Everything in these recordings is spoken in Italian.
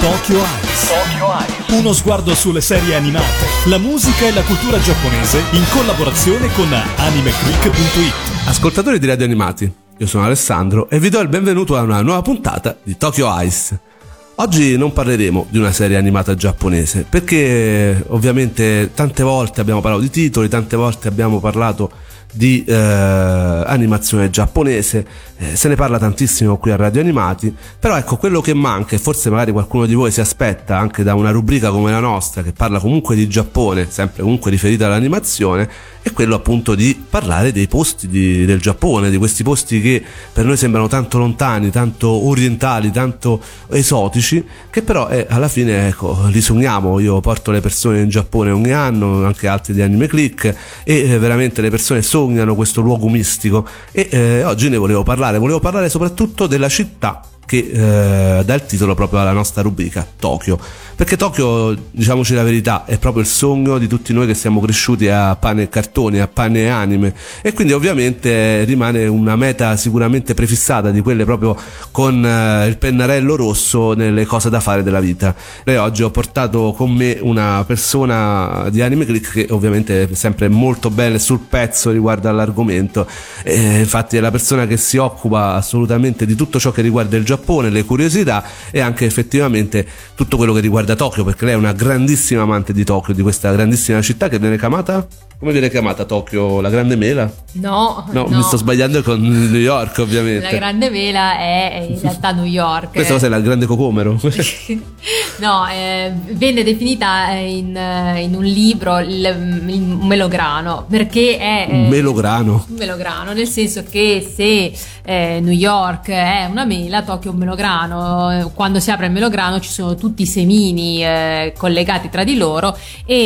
Tokyo Eyes. Tokyo Eyes. Uno sguardo sulle serie animate, la musica e la cultura giapponese in collaborazione con animeclick.it. Ascoltatori di Radio Animati, io sono Alessandro e vi do il benvenuto a una nuova puntata di Tokyo Ice. Oggi non parleremo di una serie animata giapponese perché ovviamente tante volte abbiamo parlato di titoli, tante volte abbiamo parlato di eh, animazione giapponese, eh, se ne parla tantissimo qui a Radio Animati, però ecco quello che manca e forse magari qualcuno di voi si aspetta anche da una rubrica come la nostra che parla comunque di Giappone, sempre comunque riferita all'animazione, è quello appunto di parlare dei posti di, del Giappone, di questi posti che per noi sembrano tanto lontani, tanto orientali, tanto esotici, che però eh, alla fine ecco, li sogniamo. Io porto le persone in Giappone ogni anno, anche altri di Anime Click, e eh, veramente le persone sognano questo luogo mistico. E eh, oggi ne volevo parlare, volevo parlare soprattutto della città che eh, dà il titolo proprio alla nostra rubrica, Tokyo. Perché Tokyo, diciamoci la verità, è proprio il sogno di tutti noi che siamo cresciuti a pane e cartoni, a pane e anime. E quindi ovviamente rimane una meta sicuramente prefissata di quelle proprio con eh, il pennarello rosso nelle cose da fare della vita. E oggi ho portato con me una persona di Anime Click che ovviamente è sempre molto bella sul pezzo riguardo all'argomento, e infatti è la persona che si occupa assolutamente di tutto ciò che riguarda il Giappone, le curiosità e anche effettivamente tutto quello che riguarda da Tokyo perché lei è una grandissima amante di Tokyo, di questa grandissima città che viene chiamata come viene chiamata Tokyo? La Grande Mela? No, no, no. mi sto sbagliando con New York, ovviamente. La Grande Mela è in realtà New York. Questa cosa è la Grande Cocomero? no, eh, venne definita in, eh, in un libro il, il, melograno perché è. Eh, melograno. Un melograno, nel senso che se eh, New York è una mela, Tokyo è un melograno. Quando si apre il melograno ci sono tutti i semini eh, collegati tra di loro e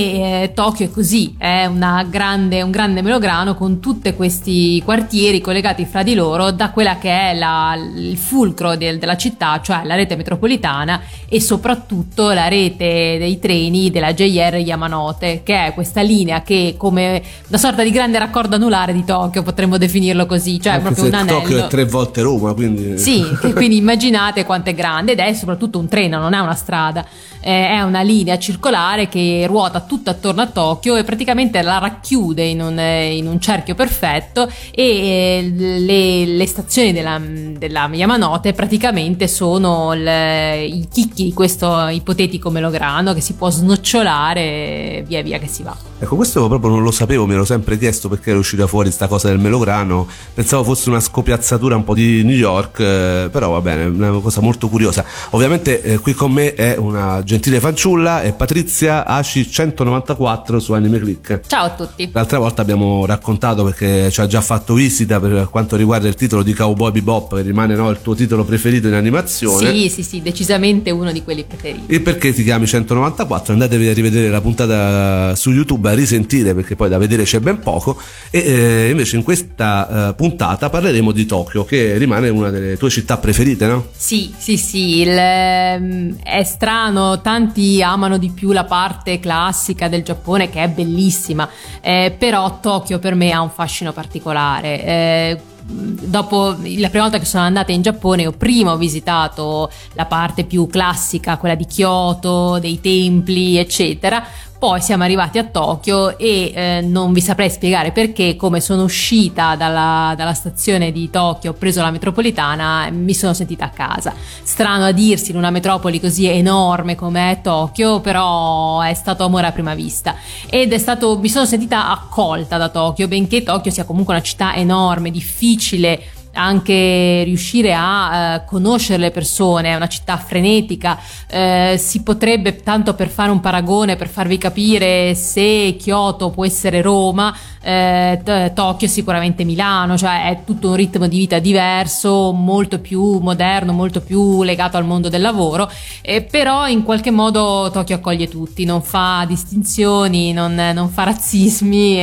eh, Tokyo è così, è una grande, un grande melograno con tutti questi quartieri collegati fra di loro da quella che è la, il fulcro del, della città, cioè la rete metropolitana e soprattutto la rete dei treni della JR Yamanote, che è questa linea che come una sorta di grande raccordo anulare di Tokyo, potremmo definirlo così, cioè Anche proprio un anello. Tokyo è tre volte Roma, quindi... Sì, quindi immaginate quanto è grande ed è soprattutto un treno, non è una strada, eh, è una linea circolare che ruota tutta attorno a Tokyo e praticamente la racchiude racchiude in un, in un cerchio perfetto e eh, le, le stazioni della, della, Yamanote praticamente sono il, i chicchi di questo ipotetico melograno che si può snocciolare via via che si va. Ecco, questo proprio non lo sapevo, mi ero sempre chiesto perché era uscita fuori questa cosa del melograno, pensavo fosse una scopiazzatura un po' di New York, eh, però va bene, è una cosa molto curiosa. Ovviamente eh, qui con me è una gentile fanciulla, è Patrizia Aci 194 su Anime Click. Ciao a tutti tutti. L'altra volta abbiamo raccontato perché ci ha già fatto visita per quanto riguarda il titolo di Cowboy Bebop che rimane no, il tuo titolo preferito in animazione. Sì, sì, sì, decisamente uno di quelli preferiti. E perché ti chiami 194? Andatevi a rivedere la puntata su YouTube a risentire perché poi da vedere c'è ben poco e eh, invece in questa eh, puntata parleremo di Tokyo che rimane una delle tue città preferite, no? Sì, sì, sì, il, ehm, è strano, tanti amano di più la parte classica del Giappone che è bellissima eh, però Tokyo per me ha un fascino particolare. Eh, dopo la prima volta che sono andata in Giappone ho prima visitato la parte più classica, quella di Kyoto, dei templi, eccetera. Poi siamo arrivati a Tokyo e eh, non vi saprei spiegare perché, come sono uscita dalla, dalla, stazione di Tokyo, ho preso la metropolitana, mi sono sentita a casa. Strano a dirsi in una metropoli così enorme come è Tokyo, però è stato amore a prima vista. Ed è stato, mi sono sentita accolta da Tokyo, benché Tokyo sia comunque una città enorme, difficile anche riuscire a uh, conoscere le persone, è una città frenetica, uh, si potrebbe tanto per fare un paragone, per farvi capire se Kyoto può essere Roma, uh, Tokyo è sicuramente Milano, cioè è tutto un ritmo di vita diverso, molto più moderno, molto più legato al mondo del lavoro, eh, però in qualche modo Tokyo accoglie tutti, non fa distinzioni, non, non fa razzismi e,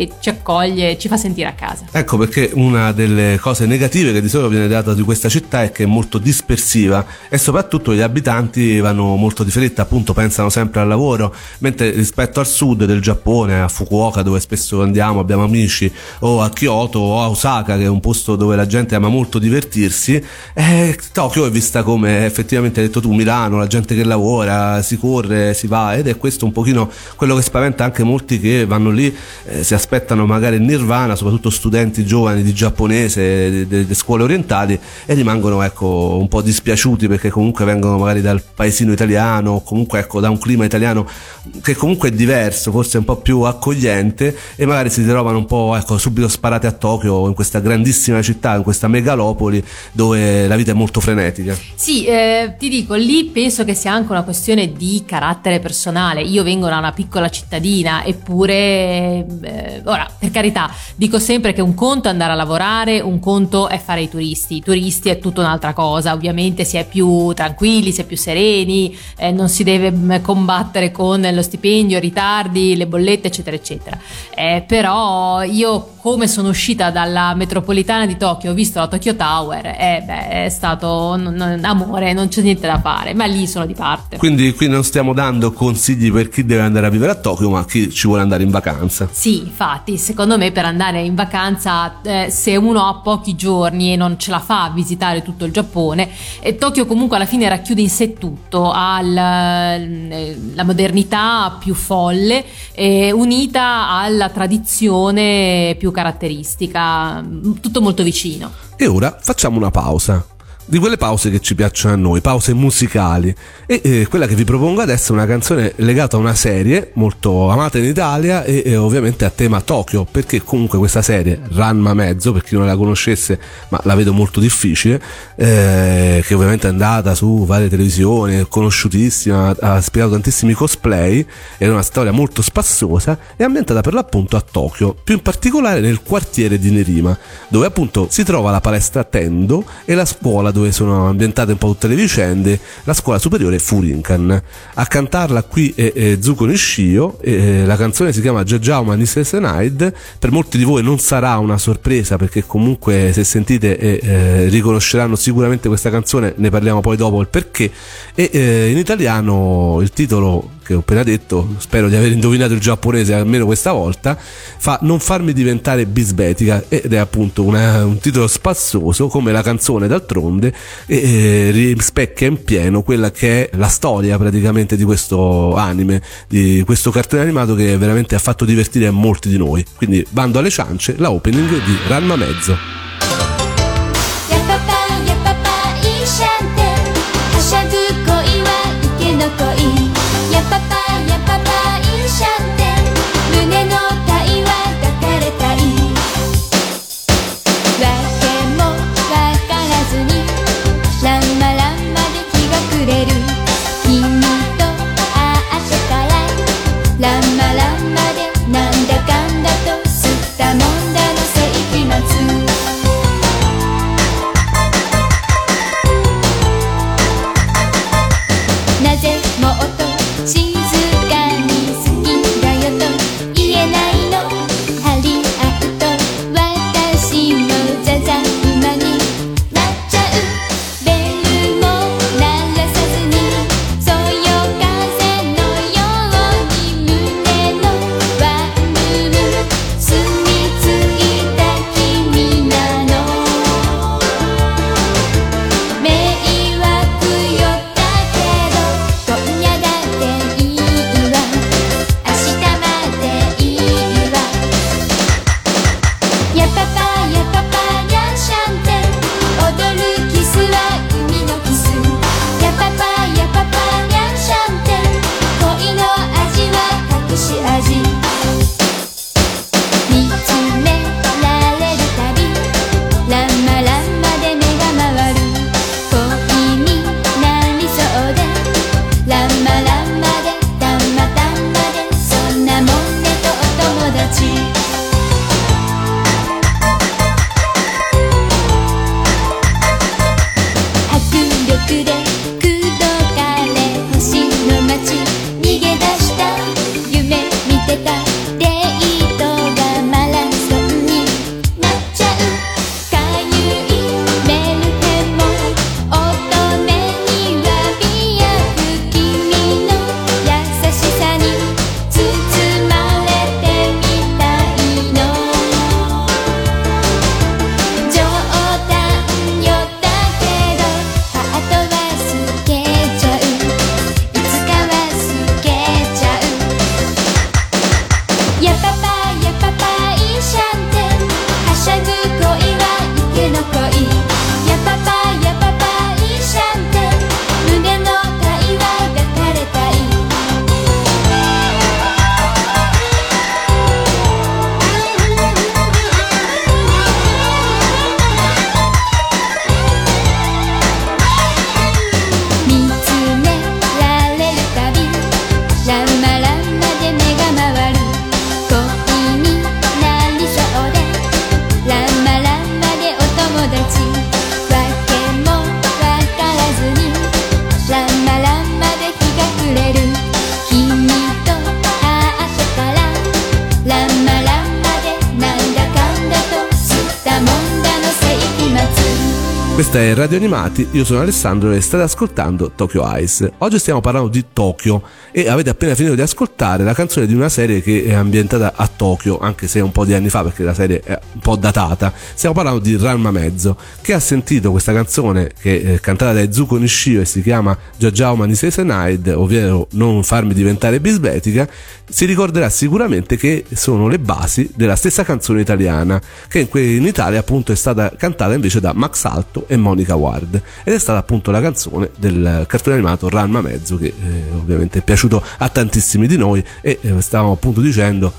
e ci accoglie, ci fa sentire a casa. Ecco perché una delle cose negative che di solito viene data di questa città è che è molto dispersiva. E soprattutto gli abitanti vanno molto di fretta, appunto pensano sempre al lavoro, mentre rispetto al sud del Giappone, a Fukuoka dove spesso andiamo, abbiamo amici, o a Kyoto o a Osaka che è un posto dove la gente ama molto divertirsi, eh, Tokyo è vista come effettivamente hai detto tu Milano, la gente che lavora, si corre, si va ed è questo un pochino quello che spaventa anche molti che vanno lì, eh, si aspettano magari nirvana, soprattutto studenti giovani di giapponese, delle scuole orientali e rimangono ecco un po' dispiaciuti perché comunque vengono magari dal paesino italiano comunque ecco da un clima italiano che comunque è diverso, forse un po' più accogliente e magari si trovano un po' ecco subito sparati a Tokyo in questa grandissima città, in questa megalopoli dove la vita è molto frenetica. Sì, eh, ti dico, lì penso che sia anche una questione di carattere personale. Io vengo da una piccola cittadina, eppure, eh, ora, per carità, dico sempre che un conto è andare a lavorare, un conto è fare i turisti. I turisti è tutta un'altra cosa, ovviamente si è più tranquilli, si è più sereni, eh, non si deve mm, combattere con lo stipendio, i ritardi, le bollette, eccetera, eccetera. Eh, però io come sono uscita dalla metropolitana di Tokyo, ho visto la Tokyo Tower, eh, beh, è stato n- n- amore, non c'è niente da fare, ma lì sono di parte. Quindi qui non stiamo dando consigli per chi deve andare a vivere a Tokyo, ma chi ci vuole andare in vacanza. Sì, infatti, secondo me per andare in vacanza, eh, se uno ha pochi giorni e non ce la fa a visitare tutto il Giappone, eh, Tokyo comunque alla fine racchiude in sé tutto, ha la, eh, la modernità più folle, eh, unita alla tradizione più caratteristica, tutto molto vicino. E ora facciamo una pausa di quelle pause che ci piacciono a noi, pause musicali. E eh, quella che vi propongo adesso è una canzone legata a una serie molto amata in Italia e, e, ovviamente a tema Tokyo, perché comunque questa serie, Ranma Mezzo, per chi non la conoscesse, ma la vedo molto difficile, eh, che ovviamente è andata su varie televisioni, è conosciutissima, ha spiegato tantissimi cosplay, è una storia molto spassosa, è ambientata per l'appunto a Tokyo, più in particolare nel quartiere di Nerima, dove appunto si trova la palestra Tendo e la scuola dove sono ambientate un po' tutte le vicende, la scuola superiore Furinkan. A cantarla qui è, è Zuko Nishio, e, la canzone si chiama Jajauma Nisesenaid, per molti di voi non sarà una sorpresa perché comunque se sentite eh, eh, riconosceranno sicuramente questa canzone, ne parliamo poi dopo il perché, e eh, in italiano il titolo che ho appena detto, spero di aver indovinato il giapponese almeno questa volta, fa Non farmi diventare bisbetica ed è appunto una, un titolo spassoso come la canzone d'altronde e eh, rispecchia in pieno quella che è la storia praticamente di questo anime, di questo cartone animato che veramente ha fatto divertire molti di noi. Quindi bando alle ciance, la opening di Ranma Mezzo.「Radio Animati, io sono Alessandro e state ascoltando Tokyo Ice. Oggi stiamo parlando di Tokyo e avete appena finito di ascoltare la canzone di una serie che è ambientata a Tokyo, anche se è un po' di anni fa perché la serie è un po' datata. Stiamo parlando di Ranma Mezzo, che ha sentito questa canzone che è cantata da Zuko Nishio e si chiama Jajao Manisei Senaid, ovvero Non farmi diventare bisbetica, si ricorderà sicuramente che sono le basi della stessa canzone italiana, che in Italia appunto è stata cantata invece da Max Alto e Monica Ward. Ed è stata appunto la canzone del cartone animato Ranma Mezzo che eh, ovviamente è piaciuto a tantissimi di noi. E eh, stavamo appunto dicendo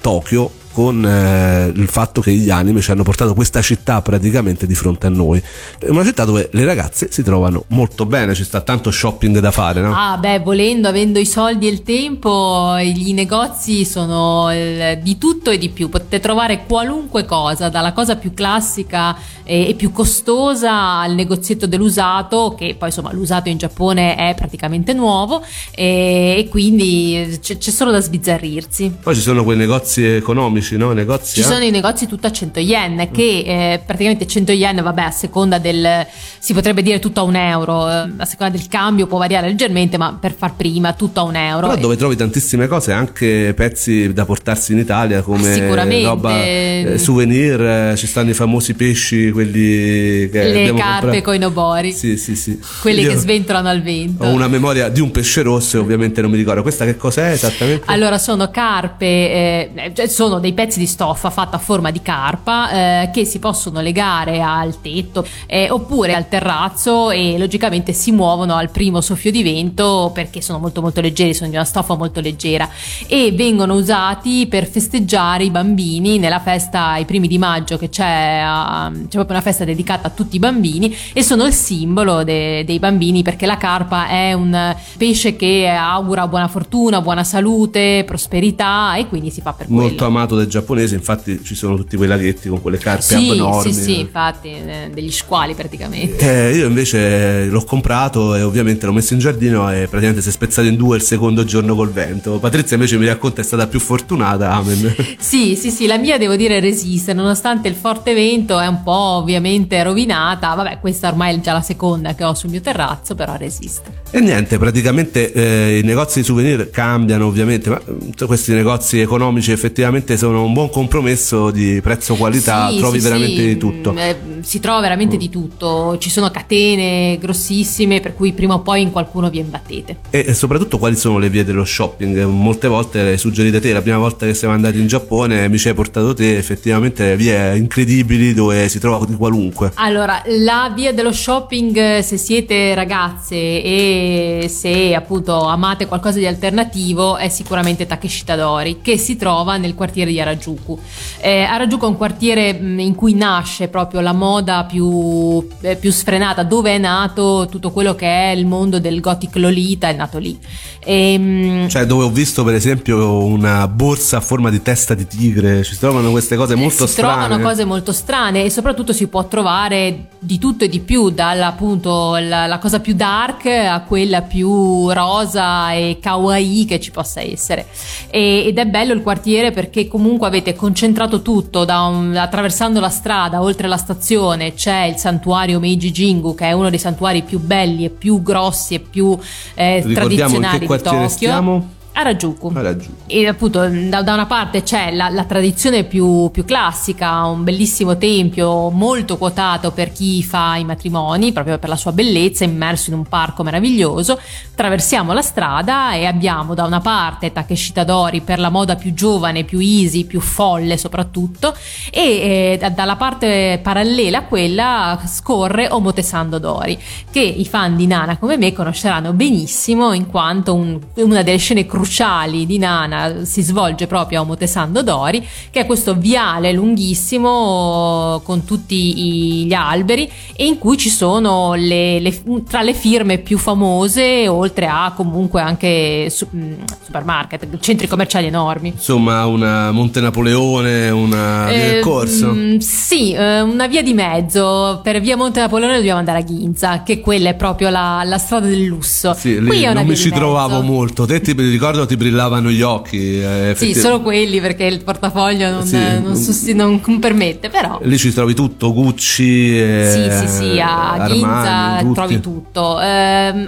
Tokyo con eh, il fatto che gli anime ci hanno portato questa città praticamente di fronte a noi. È una città dove le ragazze si trovano molto bene, ci sta tanto shopping da fare, no? Ah, beh, volendo, avendo i soldi e il tempo, i negozi sono il, di tutto e di più. Potete trovare qualunque cosa, dalla cosa più classica e, e più costosa al negozietto dell'usato, che poi insomma l'usato in Giappone è praticamente nuovo e, e quindi c'è, c'è solo da sbizzarrirsi. Poi ci sono quei negozi economici economici, no? Negozi, Ci eh? sono i negozi tutto a 100 yen, che eh, praticamente 100 yen, vabbè, a seconda del, si potrebbe dire tutto a un euro, eh, a seconda del cambio può variare leggermente, ma per far prima tutto a un euro. Però dove trovi tantissime cose, anche pezzi da portarsi in Italia come roba, eh, souvenir, eh, ci stanno i famosi pesci, quelli che le carpe con i nobori. Sì, sì, sì. Quelli Io che sventolano al vento. Ho una memoria di un pesce rosso e ovviamente non mi ricordo. Questa che cos'è esattamente? Allora, sono carpe, eh, cioè sono dei pezzi di stoffa fatta a forma di carpa eh, che si possono legare al tetto eh, oppure al terrazzo e logicamente si muovono al primo soffio di vento perché sono molto molto leggeri, sono di una stoffa molto leggera e vengono usati per festeggiare i bambini nella festa i primi di maggio che c'è, uh, c'è proprio una festa dedicata a tutti i bambini e sono il simbolo de- dei bambini perché la carpa è un pesce che augura buona fortuna, buona salute, prosperità e quindi si fa per quello. Molto amato giapponesi giapponese, infatti ci sono tutti quei laghetti con quelle carpe sì, abnormi. Sì, sì, infatti, eh, degli squali praticamente. Eh, io invece l'ho comprato e ovviamente l'ho messo in giardino e praticamente si è spezzato in due il secondo giorno col vento. Patrizia invece mi racconta è stata più fortunata, amen. Sì, sì, sì, la mia devo dire resiste, nonostante il forte vento è un po' ovviamente rovinata. Vabbè, questa ormai è già la seconda che ho sul mio terrazzo, però resiste. E niente, praticamente eh, i negozi di souvenir cambiano ovviamente, ma eh, questi negozi economici effettivamente sono un buon compromesso di prezzo-qualità, sì, trovi sì, veramente sì. di tutto. Eh, si trova veramente mm. di tutto, ci sono catene grossissime per cui prima o poi in qualcuno vi imbattete. E, e soprattutto quali sono le vie dello shopping? Molte volte le suggerite te, la prima volta che siamo andati in Giappone mi ci hai portato te, effettivamente vie incredibili dove si trova di qualunque. Allora, la via dello shopping se siete ragazze e se appunto amate qualcosa di alternativo è sicuramente Takeshita Dori che si trova nel quartiere di Harajuku Harajuku. Eh, Harajuku è un quartiere mm, in cui nasce proprio la moda più, eh, più, sfrenata, dove è nato tutto quello che è il mondo del gothic Lolita, è nato lì. E, ehm, cioè dove ho visto per esempio una borsa a forma di testa di tigre, ci si trovano queste cose molto si strane. Si trovano cose molto strane e soprattutto si può trovare di tutto e di più, dalla appunto la, la cosa più dark a quella più rosa e kawaii che ci possa essere. E, ed è bello il quartiere perché comunque avete concentrato tutto un, attraversando la strada, oltre la stazione c'è il santuario Meiji Jingu che è uno dei santuari più belli e più grossi e più eh, tradizionali di Tokyo. Stiamo? Harajuku. Harajuku. E appunto da, da, una parte c'è la, la tradizione più, più, classica, un bellissimo tempio molto quotato per chi fa i matrimoni, proprio per la sua bellezza, immerso in un parco meraviglioso. Attraversiamo la strada e abbiamo da una parte Takeshita Dori per la moda più giovane, più easy, più folle soprattutto, e eh, dalla parte parallela a quella scorre Omotesando Dori, che i fan di Nana come me conosceranno benissimo in quanto un, una delle scene cruciali cruciali di Nana si svolge proprio a Omotesando Dori, che è questo viale lunghissimo con tutti gli alberi e in cui ci sono le, le, tra le firme più famose, oltre a comunque anche su, mm, supermarket, centri commerciali enormi. Insomma, una Monte Napoleone, una via del eh, corso? Mm, sì, eh, una via di mezzo. Per via Monte Napoleone dobbiamo andare a Ginza, che quella è proprio la, la strada del lusso. Sì, lì non mi ci trovavo molto. Te ti ricordi ricordo ti brillavano gli occhi. Eh, sì, solo quelli perché il portafoglio non, sì. non, sosti- non, permette, però. Lì ci trovi tutto, Gucci. Eh, sì, sì, sì, a Ginza trovi tutto. Eh,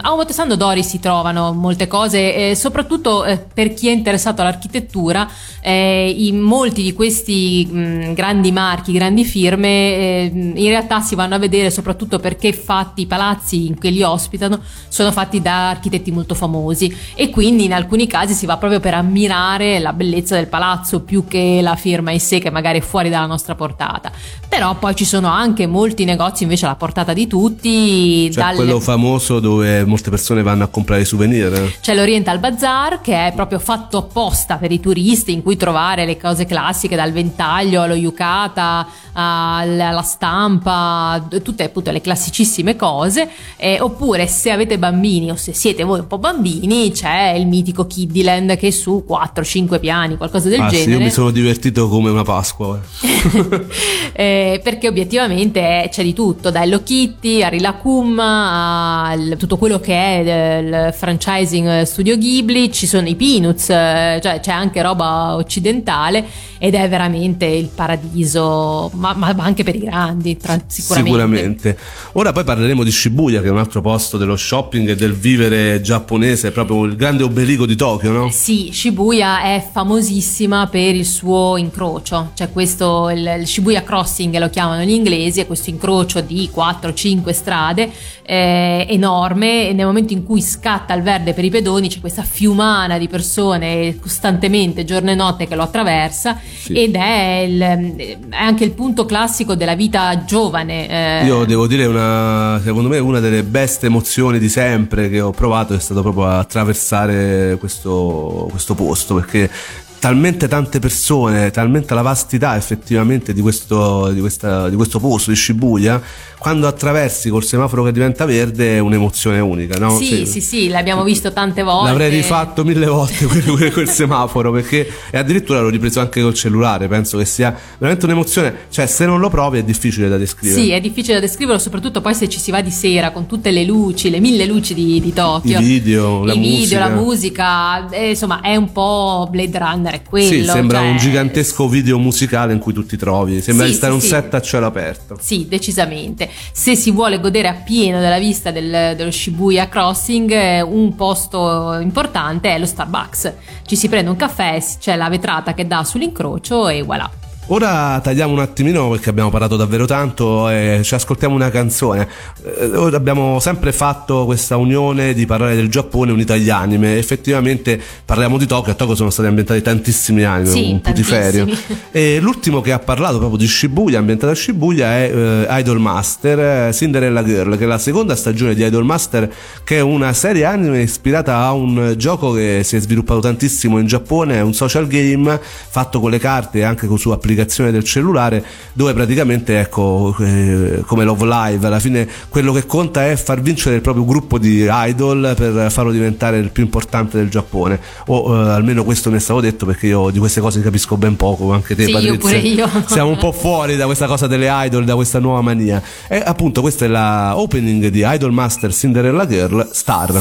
a Monte Dori si trovano molte cose, eh, soprattutto per chi è interessato all'architettura, eh, in molti di questi mh, grandi marchi, grandi firme, eh, in realtà si vanno a vedere soprattutto perché fatti i palazzi in cui li ospitano sono fatti da architetti molto famosi e quindi in alcuni casi si va proprio per ammirare la bellezza del palazzo più che la firma in sé che magari è fuori dalla nostra portata. Però poi ci sono anche molti negozi invece alla portata di tutti. Cioè dalle... quello famoso dove molte persone vanno a comprare souvenir. C'è l'Oriental Bazaar che è proprio fatto apposta per i turisti in cui trovare le cose classiche dal ventaglio allo yukata alla stampa, tutte appunto le classicissime cose. Eh, oppure se avete bambini o se siete voi un po' bambini c'è il mitico Kiddyland che è su 4-5 piani, qualcosa del ah, genere. Sì, io mi sono divertito come una Pasqua. eh, perché obiettivamente c'è di tutto, da Hello Kitty a Rilakum a tutto quello che è il franchising Studio Ghibli, ci sono i Peanuts, cioè c'è anche roba occidentale ed è veramente il paradiso, ma, ma anche per i grandi, tra, sicuramente. Sicuramente. Ora poi parleremo di Shibuya, che è un altro posto dello shopping e del vivere giapponese, proprio il grande ombelico di Tokyo, no? Sì, Shibuya è famosissima per il suo incrocio, cioè questo, il, il Shibuya Crossing lo chiamano gli inglesi, è questo incrocio di 4-5 strade eh, enorme e nel momento in cui scatta il verde per i pedoni c'è questa fiumana di persone costantemente giorno e notte che lo attraversa sì. ed è, il, è, anche il punto classico della vita giovane. Eh. Io devo dire una, secondo me una delle best emozioni di sempre che ho provato è stato proprio attraversare questo, questo posto perché talmente tante persone, talmente la vastità effettivamente di questo, di questa, di questo posto di Shibuya quando attraversi col semaforo che diventa verde è un'emozione unica, no? Sì, sì, sì, sì l'abbiamo visto tante volte. L'avrei rifatto mille volte quel, quel semaforo perché e addirittura l'ho ripreso anche col cellulare, penso che sia veramente un'emozione, cioè se non lo provi è difficile da descrivere. Sì, è difficile da descriverlo, soprattutto poi se ci si va di sera con tutte le luci, le mille luci di, di Tokyo. I video, la I musica. video, la musica, eh, insomma è un po' Blade Runner, è quello. Sì, sembra cioè... un gigantesco video musicale in cui tu ti trovi, sembra sì, di stare sì, un set a cielo aperto. Sì, decisamente se si vuole godere appieno della vista del, dello Shibuya Crossing, eh, un posto importante è lo Starbucks. Ci si prende un caffè, c'è la vetrata che dà sull'incrocio e voilà. Ora tagliamo un attimino perché abbiamo parlato davvero tanto e ci ascoltiamo una canzone. Eh, abbiamo sempre fatto questa unione di parlare del Giappone unita agli anime. Effettivamente parliamo di Tokyo, a Tokyo sono stati ambientati tantissimi anime, sì, un putiferio. E l'ultimo che ha parlato proprio di Shibuya, ambientato a Shibuya, è eh, Idol Master, eh, Cinderella Girl, che è la seconda stagione di Idol Master, che è una serie anime ispirata a un gioco che si è sviluppato tantissimo in Giappone, è un social game fatto con le carte e anche con su applicazioni applicazione del cellulare dove praticamente ecco eh, come Love Live alla fine quello che conta è far vincere il proprio gruppo di idol per farlo diventare il più importante del Giappone. O eh, almeno questo mi è stato detto perché io di queste cose capisco ben poco anche te sì, Patrizia. io pure io. siamo un po' fuori da questa cosa delle idol da questa nuova mania. E appunto questa è la opening di Idol Master Cinderella Girl Star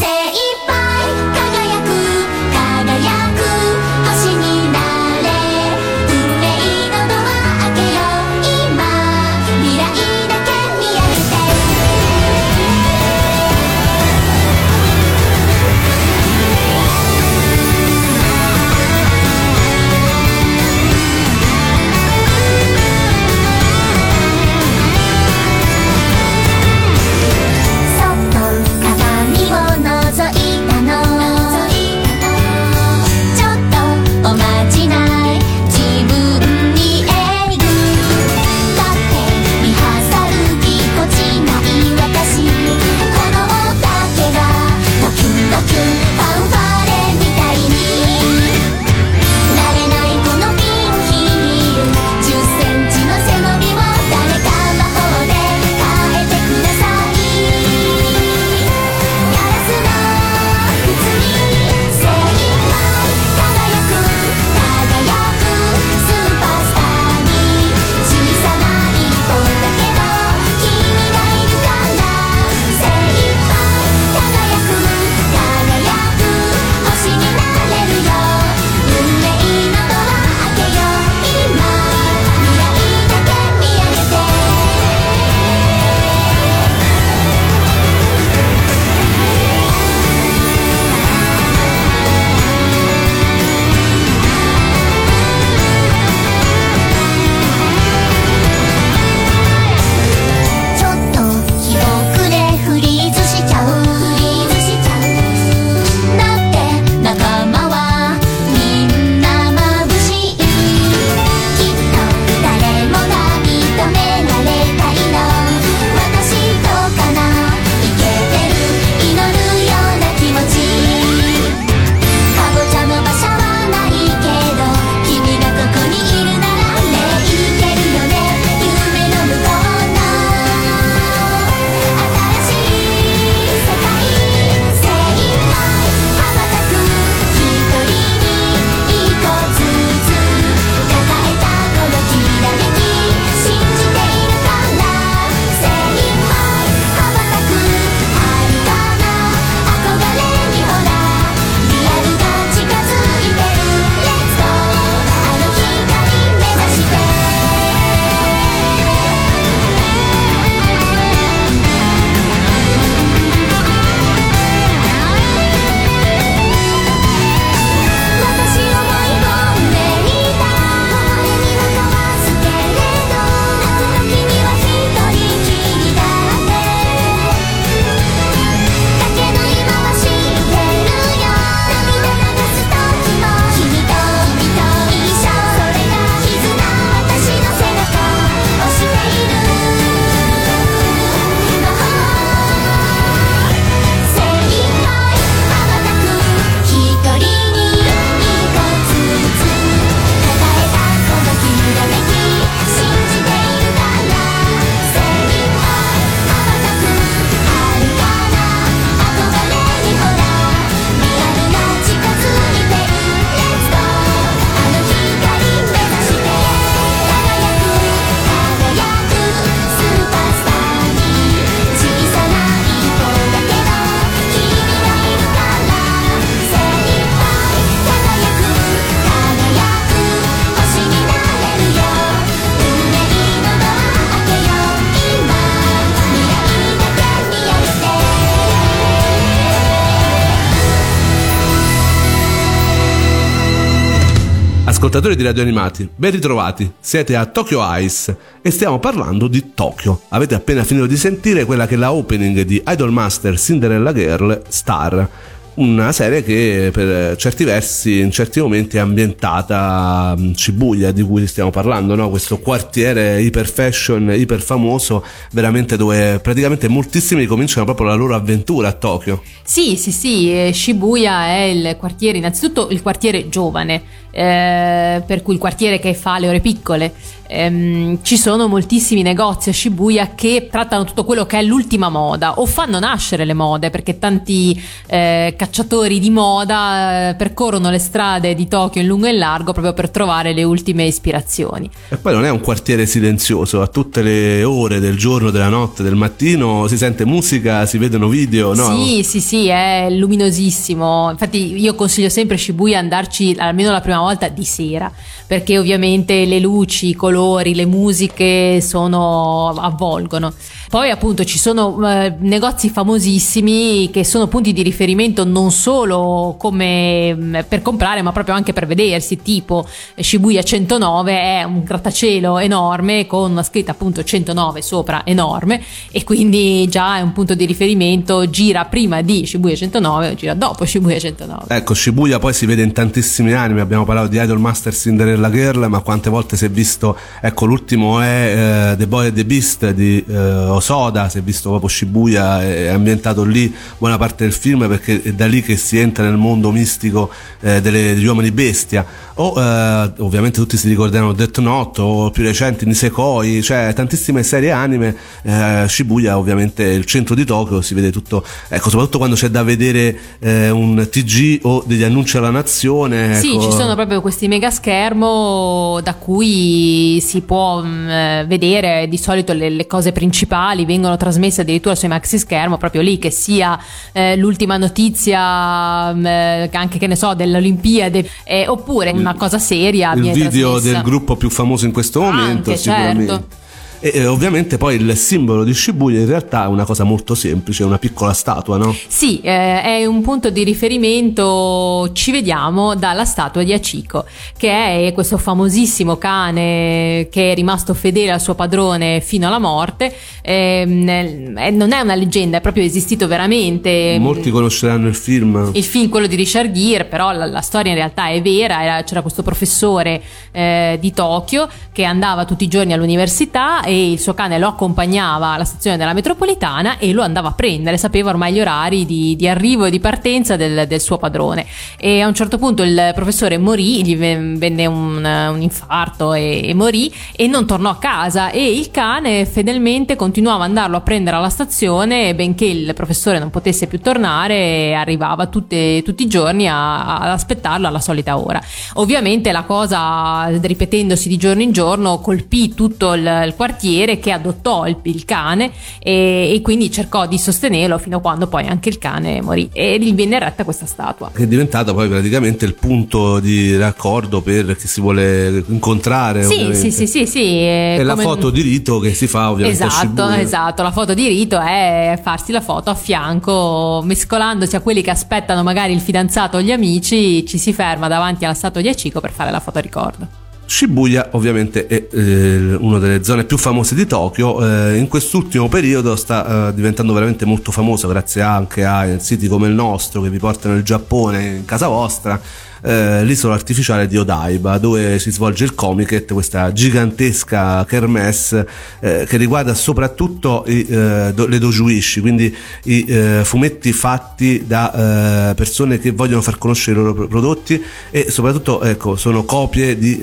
Ascoltatori di Radio Animati, ben ritrovati. Siete a Tokyo Ice e stiamo parlando di Tokyo. Avete appena finito di sentire quella che è la opening di Idolmaster Cinderella Girl Star una serie che per certi versi in certi momenti è ambientata a Shibuya di cui stiamo parlando no? questo quartiere iper fashion iper famoso veramente dove praticamente moltissimi cominciano proprio la loro avventura a Tokyo sì sì sì eh, Shibuya è il quartiere innanzitutto il quartiere giovane eh, per cui il quartiere che fa le ore piccole ehm, ci sono moltissimi negozi a Shibuya che trattano tutto quello che è l'ultima moda o fanno nascere le mode perché tanti eh, cacciatori di moda eh, percorrono le strade di Tokyo in lungo e in largo proprio per trovare le ultime ispirazioni. E poi non è un quartiere silenzioso, a tutte le ore del giorno, della notte, del mattino si sente musica, si vedono video, no? Sì, sì, sì, è luminosissimo. Infatti io consiglio sempre Shibuya andarci almeno la prima volta di sera, perché ovviamente le luci, i colori le musiche sono, avvolgono. Poi appunto ci sono eh, negozi famosissimi che sono punti di riferimento non solo come mm, per comprare ma proprio anche per vedersi, tipo Shibuya 109 è un grattacielo enorme con una scritta appunto 109 sopra enorme e quindi già è un punto di riferimento, gira prima di Shibuya 109 o gira dopo Shibuya 109. Ecco, Shibuya poi si vede in tantissimi anime, abbiamo parlato di Idol Master Cinderella Girl, ma quante volte si è visto, ecco l'ultimo è uh, The Boy and the Beast di uh, Soda, si è visto proprio Shibuya, è ambientato lì buona parte del film perché è da lì che si entra nel mondo mistico eh, delle, degli uomini bestia. O eh, ovviamente tutti si ricordano Death Note o più recenti Nisekoi, cioè tantissime serie anime. Eh, Shibuya ovviamente è il centro di Tokyo, si vede tutto, ecco, soprattutto quando c'è da vedere eh, un TG o degli annunci alla nazione. Sì, ecco. ci sono proprio questi mega schermo da cui si può mh, mm, vedere di solito le, le cose principali vengono trasmesse addirittura sui maxi schermo, proprio lì che sia eh, l'ultima notizia mm, eh, anche che ne so dell'Olimpiade eh, oppure una cosa seria. Il video trasmessa. del gruppo più famoso in questo momento, Anche, sicuramente. certo. E eh, ovviamente poi il simbolo di Shibuya in realtà è una cosa molto semplice, una piccola statua, no? Sì, eh, è un punto di riferimento, ci vediamo dalla statua di Achiko, che è questo famosissimo cane che è rimasto fedele al suo padrone fino alla morte. Eh, non è una leggenda, è proprio esistito veramente. Molti conosceranno il film. Il film, quello di Richard Gere, però la, la storia in realtà è vera. Era, c'era questo professore eh, di Tokyo che andava tutti i giorni all'università e il suo cane lo accompagnava alla stazione della metropolitana e lo andava a prendere, sapeva ormai gli orari di, di arrivo e di partenza del, del, suo padrone. E a un certo punto il professore morì, gli venne un, un infarto e, e, morì e non tornò a casa e il cane fedelmente continuava ad andarlo a prendere alla stazione benché il professore non potesse più tornare arrivava tutte, tutti i giorni a, ad aspettarlo alla solita ora. Ovviamente la cosa ripetendosi di giorno in giorno colpì tutto il, il quartiere quartiere che adottò il, il cane e, e, quindi cercò di sostenerlo fino a quando poi anche il cane morì e gli venne eretta questa statua. Che è diventata poi praticamente il punto di raccordo per chi si vuole incontrare. Sì, ovviamente. sì, sì, sì, sì. È come... la foto di rito che si fa ovviamente. Esatto, esatto. La foto di rito è farsi la foto a fianco, mescolandosi a quelli che aspettano magari il fidanzato o gli amici, ci si ferma davanti alla statua di Acico per fare la foto ricordo. Shibuya ovviamente è eh, una delle zone più famose di Tokyo, eh, in quest'ultimo periodo sta eh, diventando veramente molto famosa grazie anche a siti come il nostro che vi portano il Giappone in casa vostra eh, l'isola artificiale di Odaiba dove si svolge il Comiket, questa gigantesca kermesse eh, che riguarda soprattutto i, eh, do, le dojuishi, quindi i eh, fumetti fatti da persone che vogliono far conoscere i loro prodotti e soprattutto ecco, sono copie di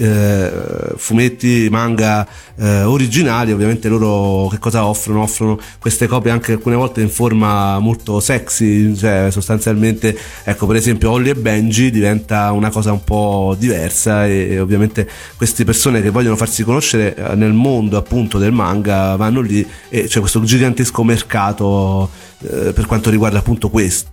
fumetti, manga originali, ovviamente loro che cosa offrono? Offrono queste copie anche alcune volte in forma molto sexy, cioè sostanzialmente ecco per esempio Holly e Benji diventa una cosa un po' diversa e, ovviamente queste persone che vogliono farsi conoscere eh, nel mondo appunto del manga vanno lì e c'è questo gigantesco mercato eh, per quanto riguarda appunto questo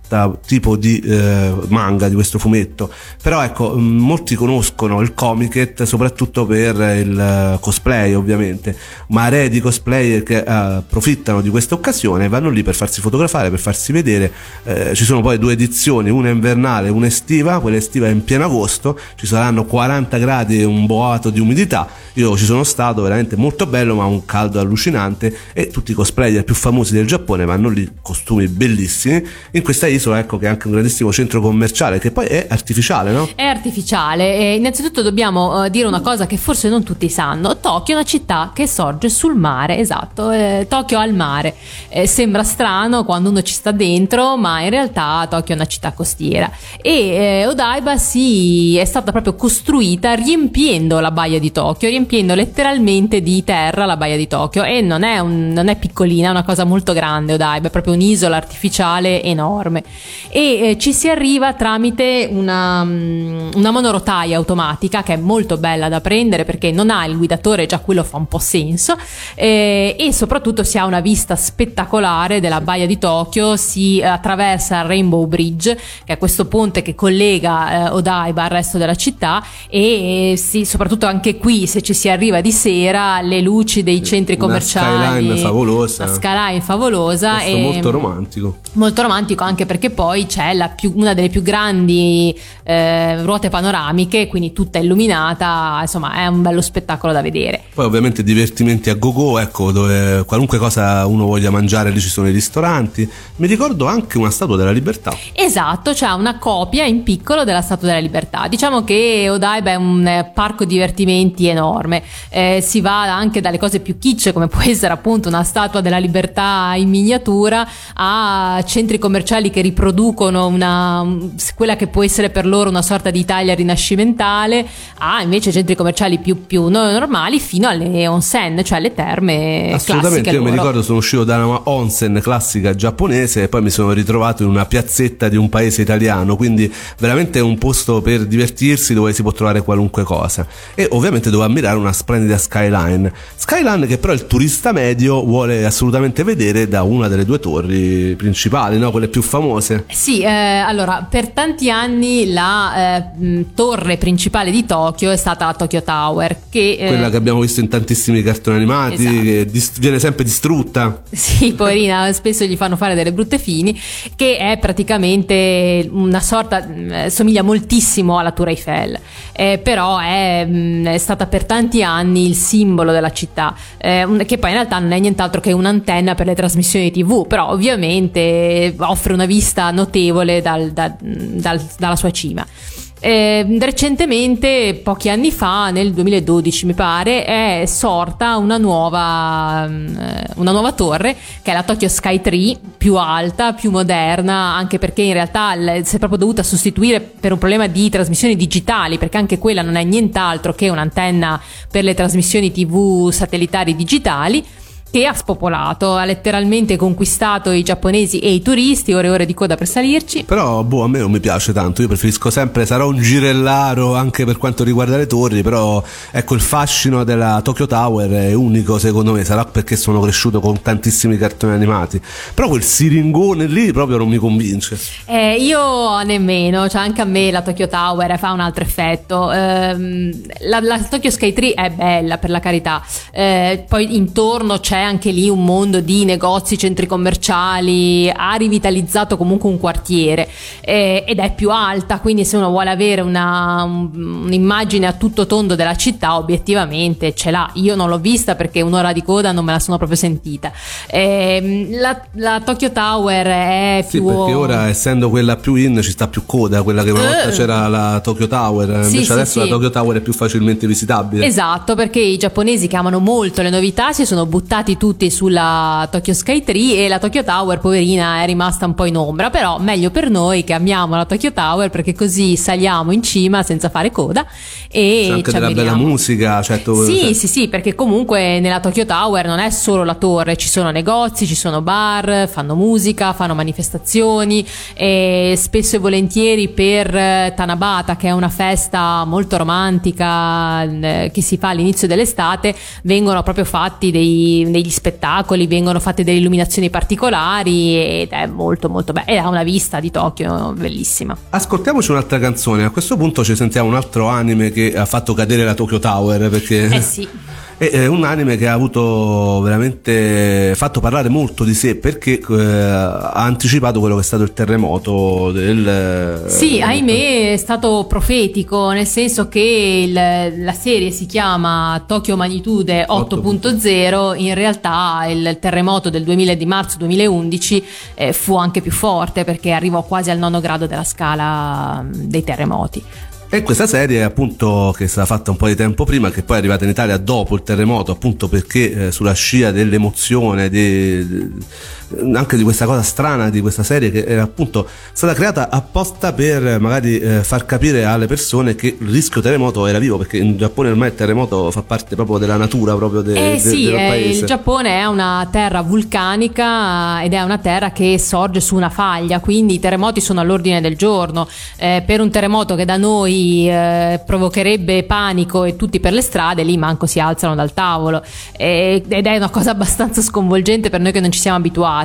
tipo di eh, manga, di questo fumetto. Però ecco, mm, molti conoscono il Comiket soprattutto per il cosplay ovviamente, ma re di cosplayer che eh, approfittano di questa occasione vanno lì per farsi fotografare, per farsi vedere. Eh, ci sono poi due edizioni, una invernale, una estiva, quella estiva è in pieno agosto, ci saranno 40 gradi e un boato di umidità. Io ci sono stato, veramente molto bello, ma un caldo allucinante e tutti i cosplayer più famosi del Giappone vanno lì, costumi bellissimi, in questa isola, ecco che è anche un grandissimo centro commerciale che poi è artificiale, no? È artificiale e innanzitutto dobbiamo uh, dire una cosa che forse non tutti sanno. Tokyo è una città che sorge sul mare, esatto, eh, Tokyo al mare. Eh, sembra strano quando uno ci sta dentro, ma in realtà Tokyo è una città costiera e eh, Odaiba si è stata proprio costruita riempiendo la baia di Tokyo, riempiendo letteralmente di terra la baia di Tokyo e non è, un, non è piccolina, è una cosa molto grande Odaiba, è proprio un'isola artificiale enorme. E eh, ci si arriva tramite una, mm, una monorotaia automatica che è molto bella da prendere perché non ha il guidatore, già quello fa un po' senso eh, e soprattutto si ha una vista spettacolare della baia di Tokyo, si attraversa il Rainbow Bridge che è questo ponte che collega eh, Odaiba al resto della città e eh, sì, soprattutto anche qui se ci si arriva di sera le luci dei centri commerciali una skyline favolosa. una skyline favolosa e molto romantico. Molto romantico anche perché poi c'è più, una delle più grandi eh, ruote panoramiche quindi tutta illuminata insomma è un bello spettacolo da vedere. Poi ovviamente divertimenti a go-go ecco dove qualunque cosa uno voglia mangiare lì ci sono i ristoranti. Mi ricordo anche una statua della libertà. Esatto c'è una copia in piccolo della Statua della Libertà. Diciamo che Odaiba è un parco divertimenti enorme, eh, si va anche dalle cose più kitsch come può essere appunto una Statua della Libertà in miniatura a centri commerciali che riproducono una, quella che può essere per loro una sorta di Italia rinascimentale a invece centri commerciali più, più normali fino alle onsen, cioè alle terme Assolutamente, io loro. mi ricordo sono uscito da una onsen classica giapponese e poi mi sono ritrovato in una piazzetta di un paese italiano quindi veramente è un posto per divertirsi dove si può trovare qualunque cosa e ovviamente dove ammirare una splendida skyline. Skyline che però il turista medio vuole assolutamente vedere da una delle due torri principali, no? quelle più famose. Sì, eh, allora per tanti anni la eh, torre principale di Tokyo è stata la Tokyo Tower, che, eh, quella che abbiamo visto in tantissimi cartoni animati, esatto. che dist- viene sempre distrutta. Sì, poverina, spesso gli fanno fare delle brutte fini, che è praticamente una sorta, somiglia moltissimo alla Tour Eiffel, eh, però è, è, stata per tanti anni il simbolo della città, eh, che poi in realtà non è nient'altro che un'antenna per le trasmissioni tv, però ovviamente offre una vista notevole dal, dal, dal, dalla sua cima. Eh, recentemente, pochi anni fa, nel 2012 mi pare, è sorta una nuova, mm, una nuova torre che è la Tokyo Sky Tree, più alta, più moderna, anche perché in realtà si è proprio dovuta sostituire per un problema di trasmissioni digitali, perché anche quella non è nient'altro che un'antenna per le trasmissioni TV satellitari digitali che ha spopolato, ha letteralmente conquistato i giapponesi e i turisti, ore e ore di coda per salirci. Però, boh, a me non mi piace tanto, io preferisco sempre, sarò un girellaro anche per quanto riguarda le torri, però ecco il fascino della Tokyo Tower è unico secondo me, sarà perché sono cresciuto con tantissimi cartoni animati, però quel siringone lì proprio non mi convince. Eh, io nemmeno, cioè anche a me la Tokyo Tower fa un altro effetto, eh, la, la, Tokyo Sky Tree è bella per la carità, eh, poi intorno c'è anche lì un mondo di negozi, centri commerciali, ha rivitalizzato comunque un quartiere eh, ed è più alta, quindi se uno vuole avere una, un, un'immagine a tutto tondo della città, obiettivamente ce l'ha. Io non l'ho vista perché un'ora di coda non me la sono proprio sentita. Eh, la, la, Tokyo Tower è sì, più... perché ora essendo quella più in ci sta più coda, quella che una volta uh. c'era la Tokyo Tower, invece sì, adesso sì, la Tokyo Tower è più facilmente visitabile. Esatto, perché i giapponesi che amano molto le novità si sono buttati tutti sulla Tokyo Sky Tree e la Tokyo Tower, poverina, è rimasta un po' in ombra, però meglio per noi che amiamo la Tokyo Tower perché così saliamo in cima senza fare coda e C'è anche della bella musica, certo. Sì, cioè. sì, sì, perché comunque nella Tokyo Tower non è solo la torre, ci sono negozi, ci sono bar, fanno musica, fanno manifestazioni e spesso e volentieri per Tanabata, che è una festa molto romantica eh, che si fa all'inizio dell'estate, vengono proprio fatti dei, negli spettacoli vengono fatte delle illuminazioni particolari ed è molto molto bello e ha una vista di Tokyo bellissima. Ascoltiamoci un'altra canzone a questo punto ci sentiamo un altro anime che ha fatto cadere la Tokyo Tower perché eh sì è un anime che ha avuto veramente fatto parlare molto di sé perché eh, ha anticipato quello che è stato il terremoto del Sì, ahimè è stato profetico, nel senso che il, la serie si chiama Tokyo Magnitude 8.0, in realtà il terremoto del 2000 di marzo 2011 eh, fu anche più forte perché arrivò quasi al nono grado della scala dei terremoti. E questa serie appunto che è stata fatta un po' di tempo prima, che poi è arrivata in Italia dopo il terremoto, appunto perché eh, sulla scia dell'emozione, de, anche di questa cosa strana di questa serie che era appunto stata creata apposta per magari eh, far capire alle persone che il rischio terremoto era vivo, perché in Giappone ormai il terremoto fa parte proprio della natura proprio de, eh sì, del eh, paese. Il Giappone è una terra vulcanica ed è una terra che sorge su una faglia, quindi i terremoti sono all'ordine del giorno. Eh, per un terremoto che da noi eh, provocherebbe panico e tutti per le strade, lì manco si alzano dal tavolo e, ed è una cosa abbastanza sconvolgente per noi che non ci siamo abituati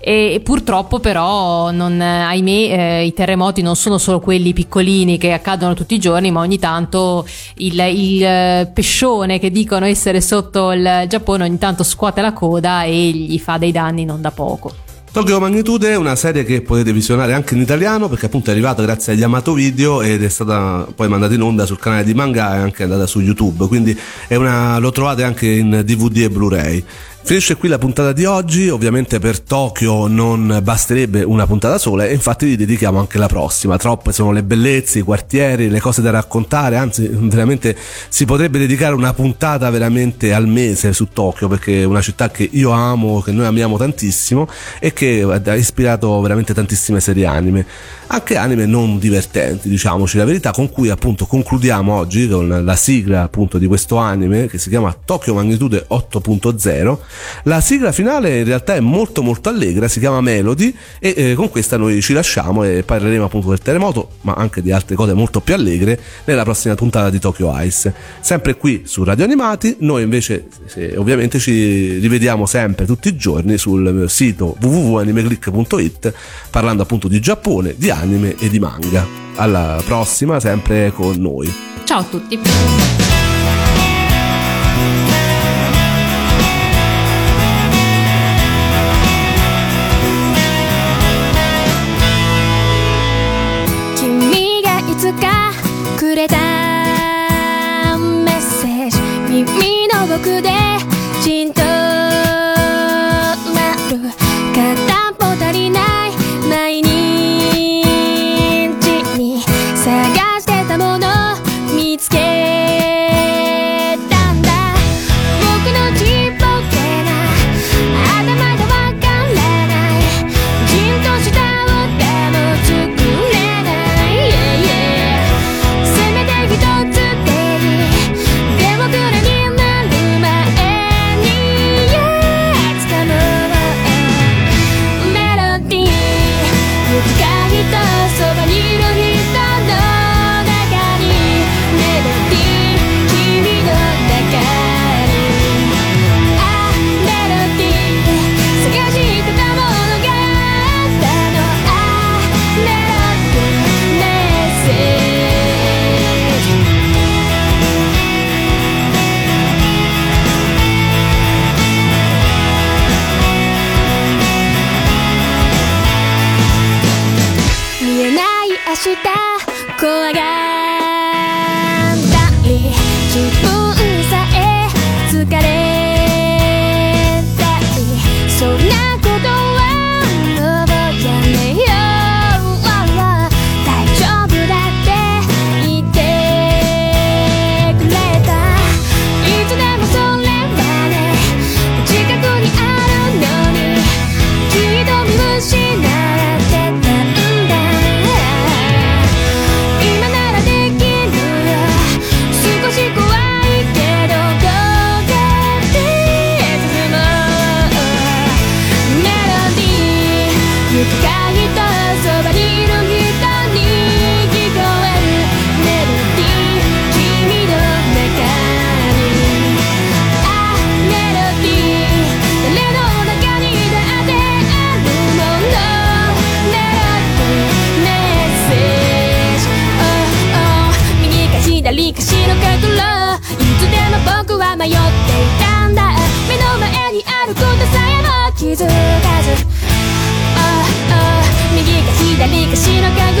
e, e purtroppo però non, ahimè eh, i terremoti non sono solo quelli piccolini che accadono tutti i giorni ma ogni tanto il, il eh, pescione che dicono essere sotto il Giappone ogni tanto scuote la coda e gli fa dei danni non da poco. Tokyo Magnitude è una serie che potete visionare anche in italiano perché appunto è arrivata grazie agli Amato Video ed è stata poi mandata in onda sul canale di Manga e anche andata su YouTube, quindi una, lo trovate anche in DVD e Blu-ray. Finisce qui la puntata di oggi, ovviamente per Tokyo non basterebbe una puntata sola e infatti vi dedichiamo anche la prossima. Troppe sono le bellezze, i quartieri, le cose da raccontare, anzi veramente si potrebbe dedicare una puntata veramente al mese su Tokyo perché è una città che io amo, che noi amiamo tantissimo e che ha ispirato veramente tantissime serie anime, anche anime non divertenti, diciamoci la verità, con cui appunto concludiamo oggi con la sigla appunto di questo anime che si chiama Tokyo Magnitude 8.0 la sigla finale in realtà è molto molto allegra, si chiama Melody e eh, con questa noi ci lasciamo e parleremo appunto del terremoto, ma anche di altre cose molto più allegre nella prossima puntata di Tokyo Ice. Sempre qui su Radio Animati, noi invece se, ovviamente ci rivediamo sempre tutti i giorni sul sito www.animeclick.it parlando appunto di Giappone, di anime e di manga. Alla prossima, sempre con noi. Ciao a tutti. くれたメッセージ。耳の奥でじんと左かしの角いつでも僕は迷っていたんだ。目の前にあることさえも気づかず、oh, oh 右か左か白か黒